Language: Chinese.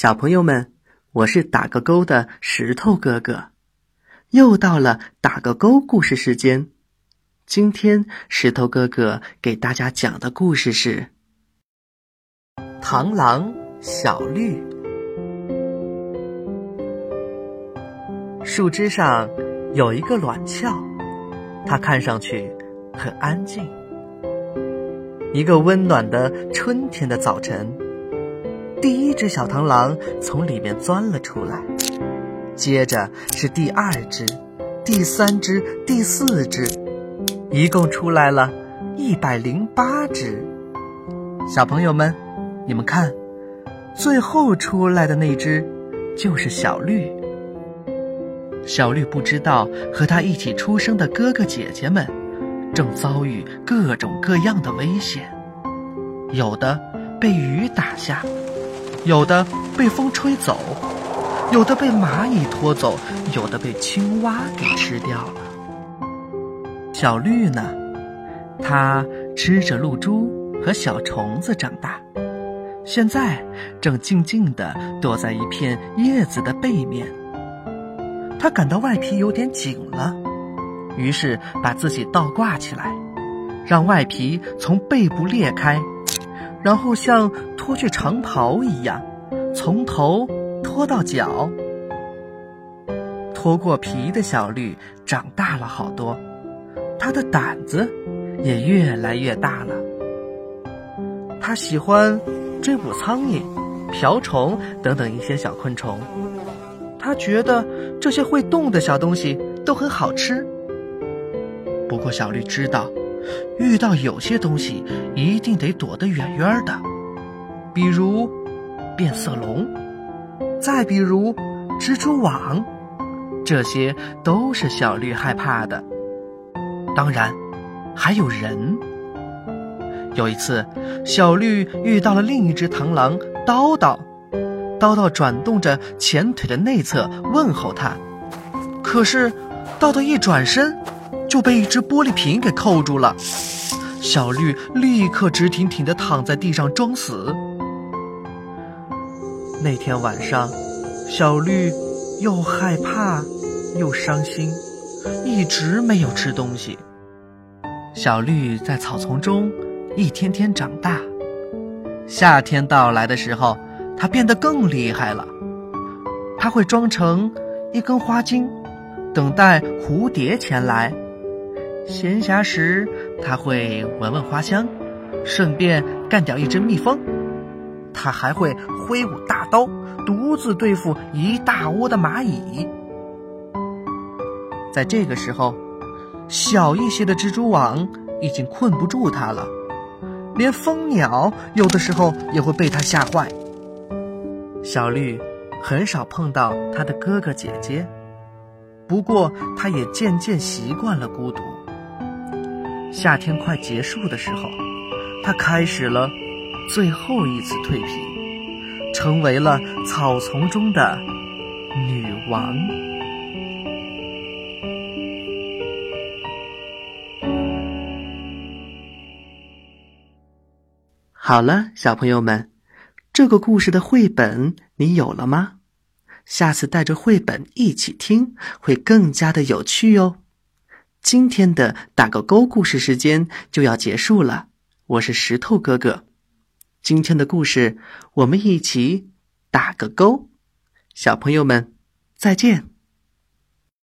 小朋友们，我是打个勾的石头哥哥，又到了打个勾故事时间。今天石头哥哥给大家讲的故事是《螳螂小绿》。树枝上有一个卵鞘，它看上去很安静。一个温暖的春天的早晨。第一只小螳螂从里面钻了出来，接着是第二只、第三只、第四只，一共出来了一百零八只。小朋友们，你们看，最后出来的那只就是小绿。小绿不知道和它一起出生的哥哥姐姐们正遭遇各种各样的危险，有的被雨打下。有的被风吹走，有的被蚂蚁拖走，有的被青蛙给吃掉了。小绿呢，它吃着露珠和小虫子长大，现在正静静地躲在一片叶子的背面。它感到外皮有点紧了，于是把自己倒挂起来，让外皮从背部裂开。然后像脱去长袍一样，从头脱到脚。脱过皮的小绿长大了好多，它的胆子也越来越大了。它喜欢追捕苍蝇、瓢虫等等一些小昆虫，它觉得这些会动的小东西都很好吃。不过小绿知道。遇到有些东西，一定得躲得远远的，比如变色龙，再比如蜘蛛网，这些都是小绿害怕的。当然，还有人。有一次，小绿遇到了另一只螳螂叨叨，叨叨转动着前腿的内侧问候它，可是叨叨一转身。就被一只玻璃瓶给扣住了，小绿立刻直挺挺地躺在地上装死。那天晚上，小绿又害怕又伤心，一直没有吃东西。小绿在草丛中一天天长大，夏天到来的时候，它变得更厉害了。它会装成一根花茎，等待蝴蝶前来。闲暇时，他会闻闻花香，顺便干掉一只蜜蜂。他还会挥舞大刀，独自对付一大窝的蚂蚁。在这个时候，小一些的蜘蛛网已经困不住他了，连蜂鸟有的时候也会被他吓坏。小绿很少碰到他的哥哥姐姐，不过他也渐渐习惯了孤独。夏天快结束的时候，它开始了最后一次蜕皮，成为了草丛中的女王。好了，小朋友们，这个故事的绘本你有了吗？下次带着绘本一起听，会更加的有趣哟。今天的打个勾故事时间就要结束了，我是石头哥哥。今天的故事我们一起打个勾，小朋友们再见。